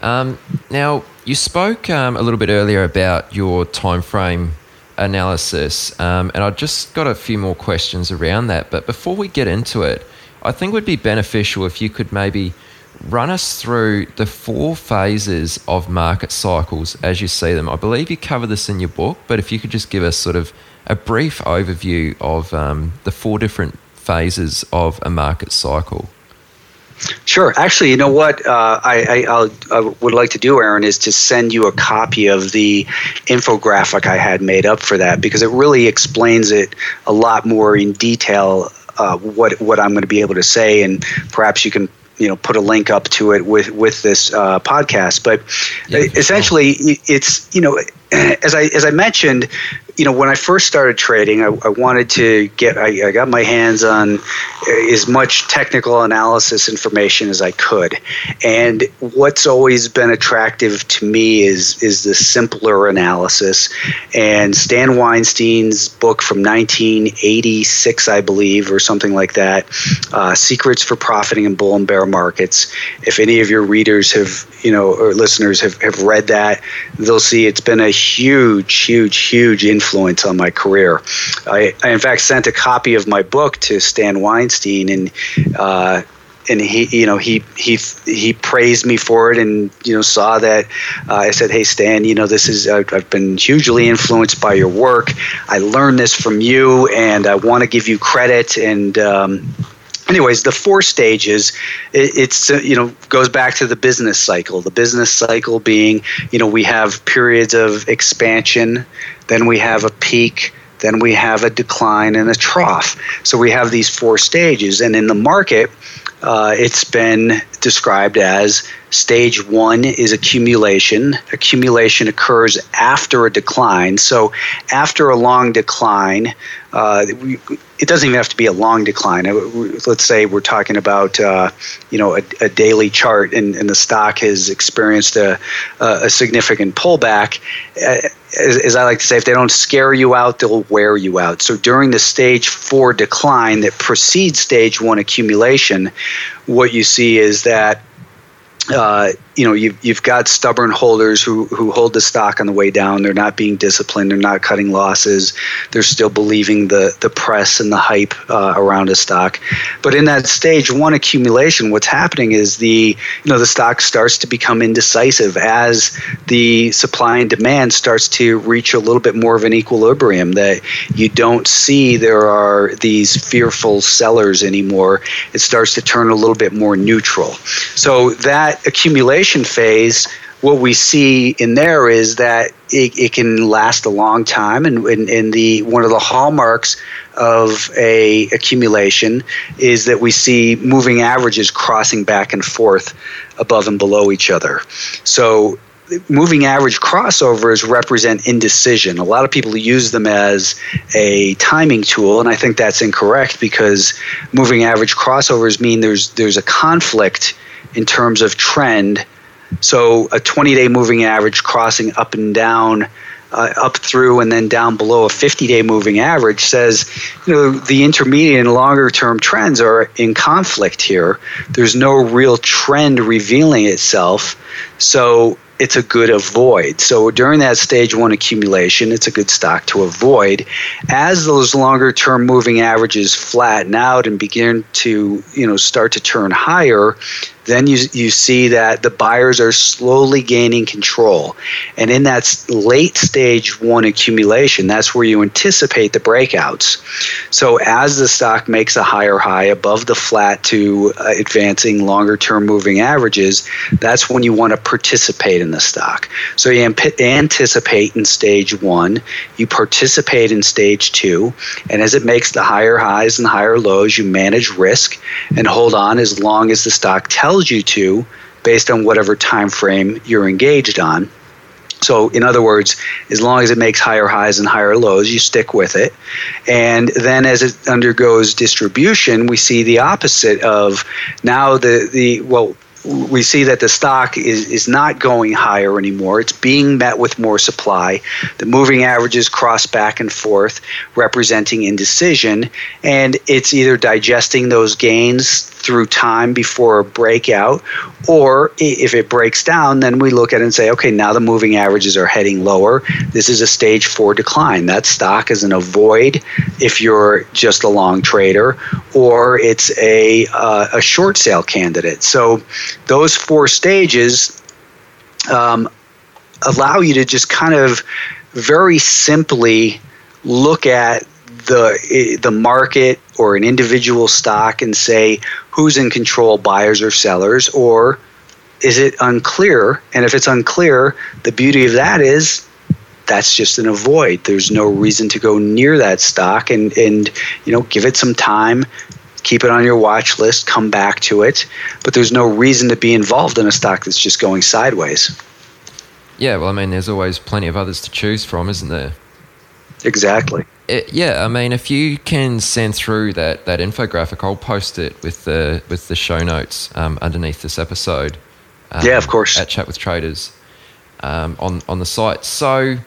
Um, now, you spoke um, a little bit earlier about your time frame analysis, um, and I just got a few more questions around that. But before we get into it, I think it would be beneficial if you could maybe run us through the four phases of market cycles as you see them. I believe you cover this in your book, but if you could just give us sort of a brief overview of um, the four different phases of a market cycle. Sure. Actually, you know what uh, I, I, I, would like to do, Aaron, is to send you a copy of the infographic I had made up for that because it really explains it a lot more in detail. Uh, what what I'm going to be able to say, and perhaps you can you know put a link up to it with with this uh, podcast. But yeah, essentially, sure. it's you know as I as I mentioned, you know, when I first started trading, I, I wanted to get, I, I, got my hands on as much technical analysis information as I could. And what's always been attractive to me is, is the simpler analysis. And Stan Weinstein's book from 1986, I believe, or something like that, uh, Secrets for Profiting in Bull and Bear Markets. If any of your readers have, you know, or listeners have, have read that, they'll see it's been a huge, huge, huge influence on my career. I, I in fact sent a copy of my book to Stan Weinstein, and uh, and he you know he he he praised me for it and you know saw that uh, I said hey Stan you know this is I've, I've, been hugely influenced by your work I learned this from you and I want to give you credit and um, anyways the four stages it, it's uh, you know goes back to the business cycle the business cycle being you know we have periods of expansion then we have a peak then we have a decline and a trough so we have these four stages and in the market uh, it's been described as stage one is accumulation. Accumulation occurs after a decline. So, after a long decline, uh, we, it doesn't even have to be a long decline. Let's say we're talking about uh, you know a, a, daily chart, and, and the stock has experienced a, a significant pullback. Uh, as, as, I like to say, if they don't scare you out, they'll wear you out. So during the stage four decline that precedes stage one accumulation, what you see is that uh, you know you've, you've got stubborn holders who, who hold the stock on the way down. They're not being disciplined. They're not cutting losses. They're still believing the, the press and the hype uh, around a stock. But in that stage one accumulation what's happening is the you know the stock starts to become indecisive as the supply and demand starts to reach a little bit more of an equilibrium that you don't see there are these fearful sellers anymore. It starts to turn a little bit more neutral. So that accumulation phase, what we see in there is that it, it can last a long time, and, and, and the one of the hallmarks of a accumulation is that we see moving averages crossing back and forth above and below each other. So moving average crossovers represent indecision. A lot of people use them as a timing tool, and I think that's incorrect because moving average crossovers mean there's there's a conflict in terms of trend so a 20 day moving average crossing up and down, uh, up through and then down below a 50 day moving average says, you know, the intermediate and longer term trends are in conflict here. There's no real trend revealing itself. So it's a good avoid. So during that stage one accumulation, it's a good stock to avoid. As those longer term moving averages flatten out and begin to, you know, start to turn higher, then you, you see that the buyers are slowly gaining control. And in that late stage one accumulation, that's where you anticipate the breakouts. So as the stock makes a higher high above the flat to uh, advancing longer term moving averages, that's when you want to participate in the stock. So you amp- anticipate in stage one, you participate in stage two, and as it makes the higher highs and higher lows, you manage risk and hold on as long as the stock tells you to based on whatever time frame you're engaged on. So, in other words, as long as it makes higher highs and higher lows, you stick with it. And then as it undergoes distribution, we see the opposite of now the, the well, we see that the stock is, is not going higher anymore. It's being met with more supply. The moving averages cross back and forth, representing indecision, and it's either digesting those gains through time before a breakout, or if it breaks down, then we look at it and say, okay, now the moving averages are heading lower. This is a stage four decline. That stock is an avoid if you're just a long trader, or it's a, uh, a short sale candidate. So those four stages um, allow you to just kind of very simply look at the the market or an individual stock and say who's in control, buyers or sellers, or is it unclear? And if it's unclear, the beauty of that is that's just an avoid. There's no reason to go near that stock and, and you know give it some time, keep it on your watch list, come back to it. But there's no reason to be involved in a stock that's just going sideways. Yeah, well, I mean, there's always plenty of others to choose from, isn't there? Exactly. It, yeah, I mean, if you can send through that, that infographic, I'll post it with the with the show notes um, underneath this episode. Um, yeah, of course. At Chat with Traders um, on on the site. So,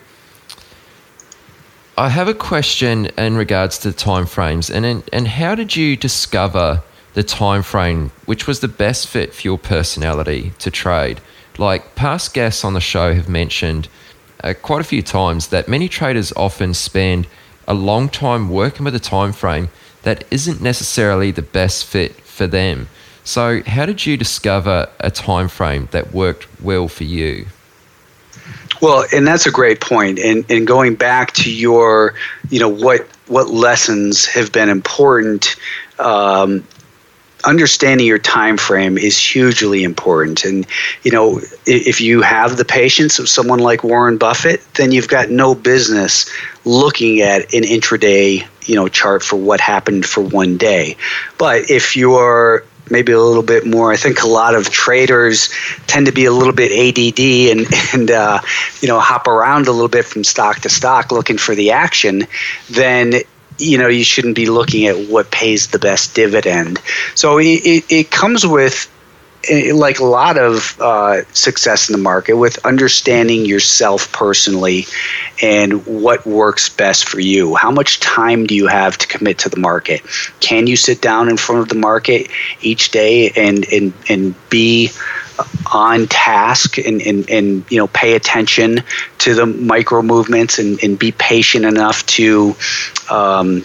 I have a question in regards to time frames, and in, and how did you discover the time frame which was the best fit for your personality to trade? Like past guests on the show have mentioned uh, quite a few times that many traders often spend a long time working with a time frame that isn't necessarily the best fit for them. So, how did you discover a time frame that worked well for you? Well, and that's a great point. And and going back to your, you know, what what lessons have been important um, understanding your time frame is hugely important and you know if you have the patience of someone like Warren Buffett then you've got no business looking at an intraday you know chart for what happened for one day but if you're maybe a little bit more. I think a lot of traders tend to be a little bit ADD and and uh, you know hop around a little bit from stock to stock looking for the action. Then you know you shouldn't be looking at what pays the best dividend. So it, it, it comes with eh, like a lot of uh, success in the market with understanding yourself personally and what works best for you. How much time do you have to commit to the market? Can you sit down in front of the market each day and and and be on task and, and, and you know pay attention to the micro movements and, and be patient enough to um,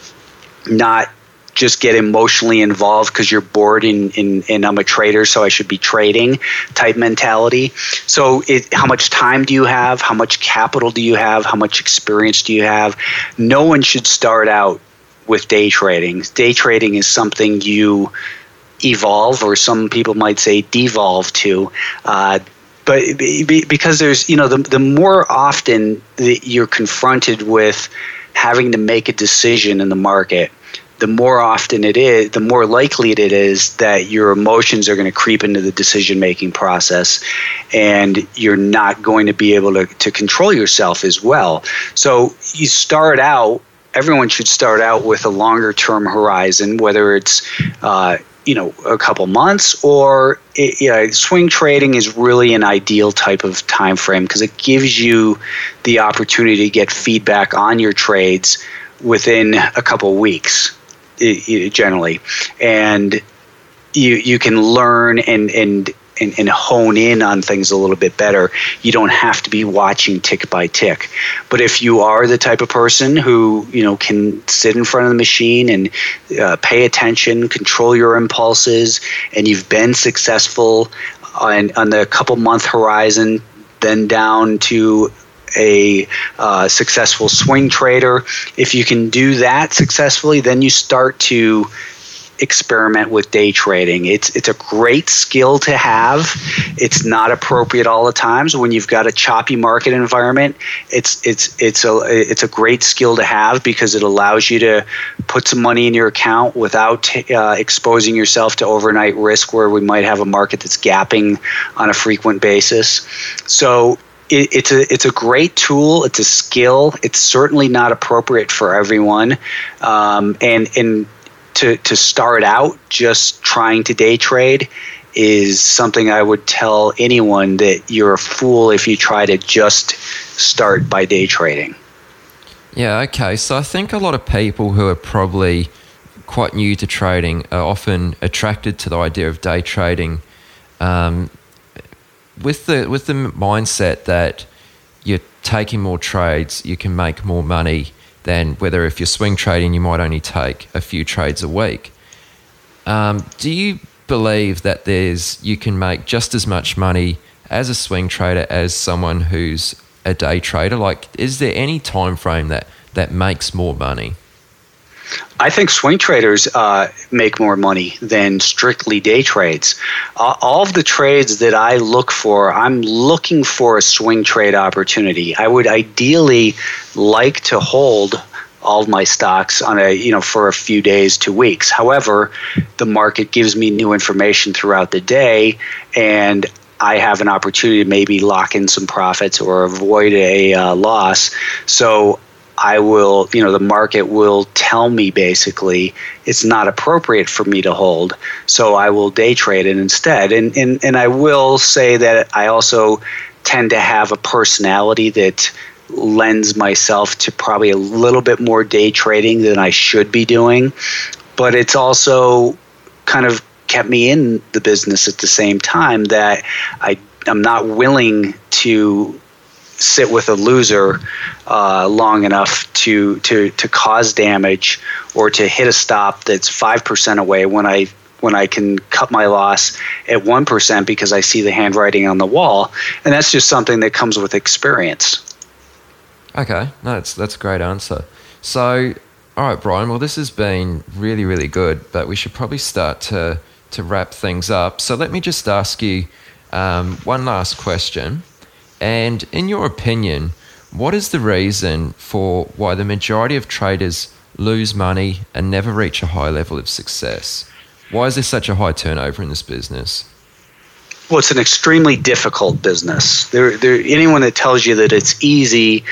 not just get emotionally involved because you're bored and, and, and, I'm a trader, so I should be trading type mentality. So, it, how much time do you have? How much capital do you have? How much experience do you have? No one should start out with day trading. Day trading is something you evolve, or some people might say devolve to. Uh, but because there's, you know, the, the more often that you're confronted with having to make a decision in the market, the more often it is, the more likely it is that your emotions are going to creep into the decision making process and you're not going to be able to, to control yourself as well. So you start out, everyone should start out with a longer term horizon, whether it's uh, you know a couple months or it, you know, swing trading is really an ideal type of time frame because it gives you the opportunity to get feedback on your trades within a couple weeks it, it, generally. And you you can learn and and and, and, hone in on things a little bit better. You don't have to be watching tick by tick. But if you are the type of person who you know can sit in front of the machine and uh, pay attention, control your impulses, and you've been successful on, on the couple month horizon, then down to a uh, successful swing trader. If you can do that successfully, then you start to experiment with day trading. It's it's a great skill to have. It's not appropriate all the times when you've got a choppy market environment. It's it's it's a it's a great skill to have because it allows you to put some money in your account without uh, exposing yourself to overnight risk where we might have a market that's gapping on a frequent basis. So it, it's a it's a great tool. It's a skill. It's certainly not appropriate for everyone, um, and and to to start out just trying to day trade is something I would tell anyone that you're a fool if you try to just start by day trading. Yeah, okay. So I think a lot of people who are probably quite new to trading are often attracted to the idea of day trading um, with the with the mindset that you're taking more trades, you can make more money than whether if you're swing trading, you might only take a few trades a week. Um, do you believe that there's you can make just as much money as a swing trader as someone who's a day trader? Like, is there any time frame that that makes more money? I think swing traders uh, make more money than strictly day trades. Uh, all of the trades that I look for, I'm looking for a swing trade opportunity. I would ideally like to hold all of my stocks on a you know for a few days to weeks however the market gives me new information throughout the day and I have an opportunity to maybe lock in some profits or avoid a uh, loss. So I will, you know, the market will tell me basically it's not appropriate for me to hold. So I will day trade it instead. And, and, and I will say that I also tend to have a personality that lends myself to probably a little bit more day trading than I should be doing. But it's also kind of kept me in the business at the same time that I, I'm not willing to sit with a loser uh, long enough to, to, to cause damage or to hit a stop that's 5% away when I when I can cut my loss at 1% because I see the handwriting on the wall. And that's just something that comes with experience. Okay, no, that's, that's a great answer. So, all right, Brian, well, this has been really, really good, but we should probably start to, to wrap things up. So, let me just ask you um, one last question. And in your opinion, what is the reason for why the majority of traders lose money and never reach a high level of success? Why is there such a high turnover in this business? Well, it's an extremely difficult business. There, there, anyone that tells you that it's easy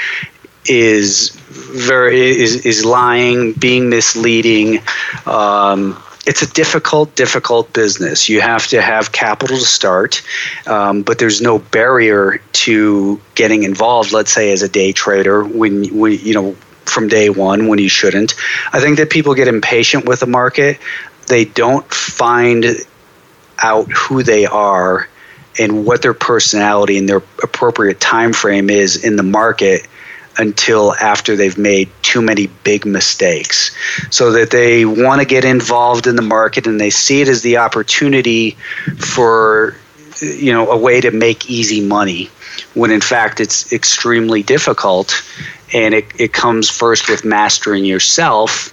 is very is, is lying, being misleading. Um, it's a difficult, difficult business. You have to have capital to start, um, but there's no barrier to getting involved. Let's say as a day trader, when we, you know, from day one when you shouldn't. I think that people get impatient with the market. They don't find out who they are and what their personality and their appropriate time frame is in the market until after they've made too many big mistakes. So that they want to get involved in the market and they see it as the opportunity for you know a way to make easy money when in fact it's extremely difficult and it, it comes first with mastering yourself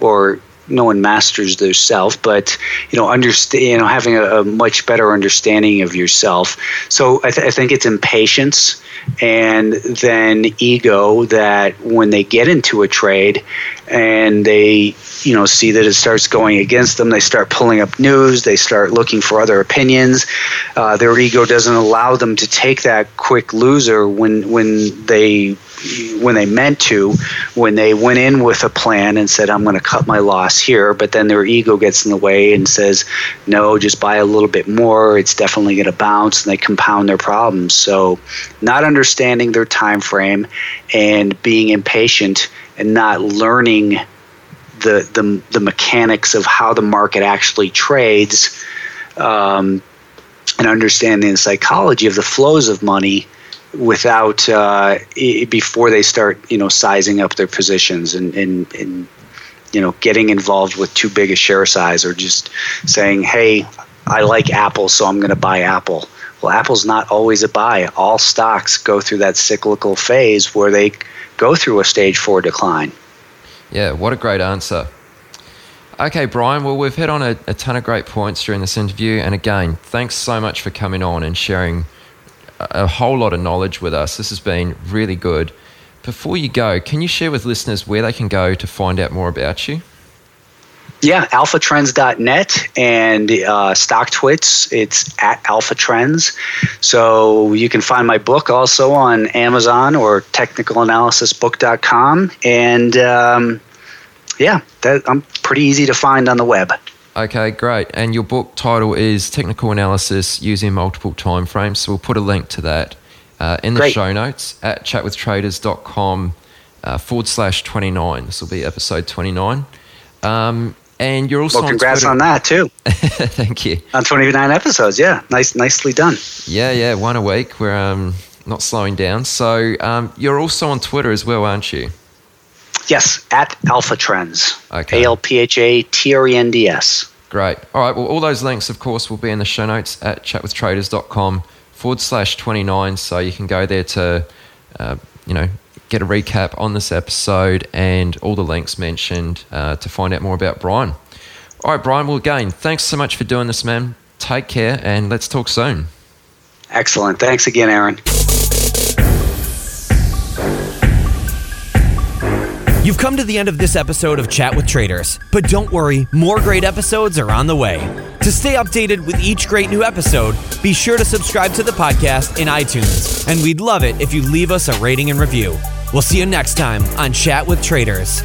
or no one masters their self, but you know, understand, you know, having a, a, much better understanding of yourself. So I, th- I think it's impatience and then ego that when they get into a trade and they you know see that it starts going against them they start pulling up news they start looking for other opinions uh, their ego doesn't allow them to take that quick loser when when they when they meant to, when they went in with a plan and said, I'm going to cut my loss here, but then their ego gets in the way and says, no, just buy a little bit more. It's definitely going to bounce, and they compound their problems. So, not understanding their time frame and being impatient and not learning the, the, the mechanics of how the market actually trades. Um, and understanding the psychology of the flows of money without uh, before they start you know sizing up their positions and, and, and you know getting involved with too big a share size or just saying hey I like Apple so I'm going to buy Apple well Apple's not always a buy all stocks go through that cyclical phase where they go through a stage 4 decline yeah what a great answer Okay, Brian. Well, we've hit on a, a, ton of great points during this interview. And again, thanks so much for coming on and sharing a whole lot of knowledge with us. This has been really good. Before you go, can you share with listeners where they can go to find out more about you? Yeah, alphatrends.net and uh, StockTwits, it's at alphatrends. So you can find my book also on Amazon or technicalanalysisbook.com. And um, yeah, that, I'm pretty easy to find on the web. Okay, great. And your book title is Technical Analysis Using Multiple Time Frames. So we'll put a link to that uh, in the great. show notes at chatwithtraders.com uh, forward slash 29. This will be episode 29. Um, and you're also well, congrats on, on that too. (laughs) Thank you. On 29 episodes, yeah, nice, nicely done. Yeah, yeah, one a week. We're um, not slowing down. So um, you're also on Twitter as well, aren't you? Yes, at Alpha Trends. Okay. A L P H A T R E N D S. Great. All right. Well, all those links, of course, will be in the show notes at chatwithtraders.com forward slash 29. So you can go there to, uh, you know, get a recap on this episode and all the links mentioned uh, to find out more about Brian. All right, Brian. Well, again, thanks so much for doing this, man. Take care and let's talk soon. Excellent. Thanks again, Aaron. You've come to the end of this episode of Chat with Traders, but don't worry, more great episodes are on the way. To stay updated with each great new episode, be sure to subscribe to the podcast in iTunes, and we'd love it if you leave us a rating and review. We'll see you next time on Chat with Traders.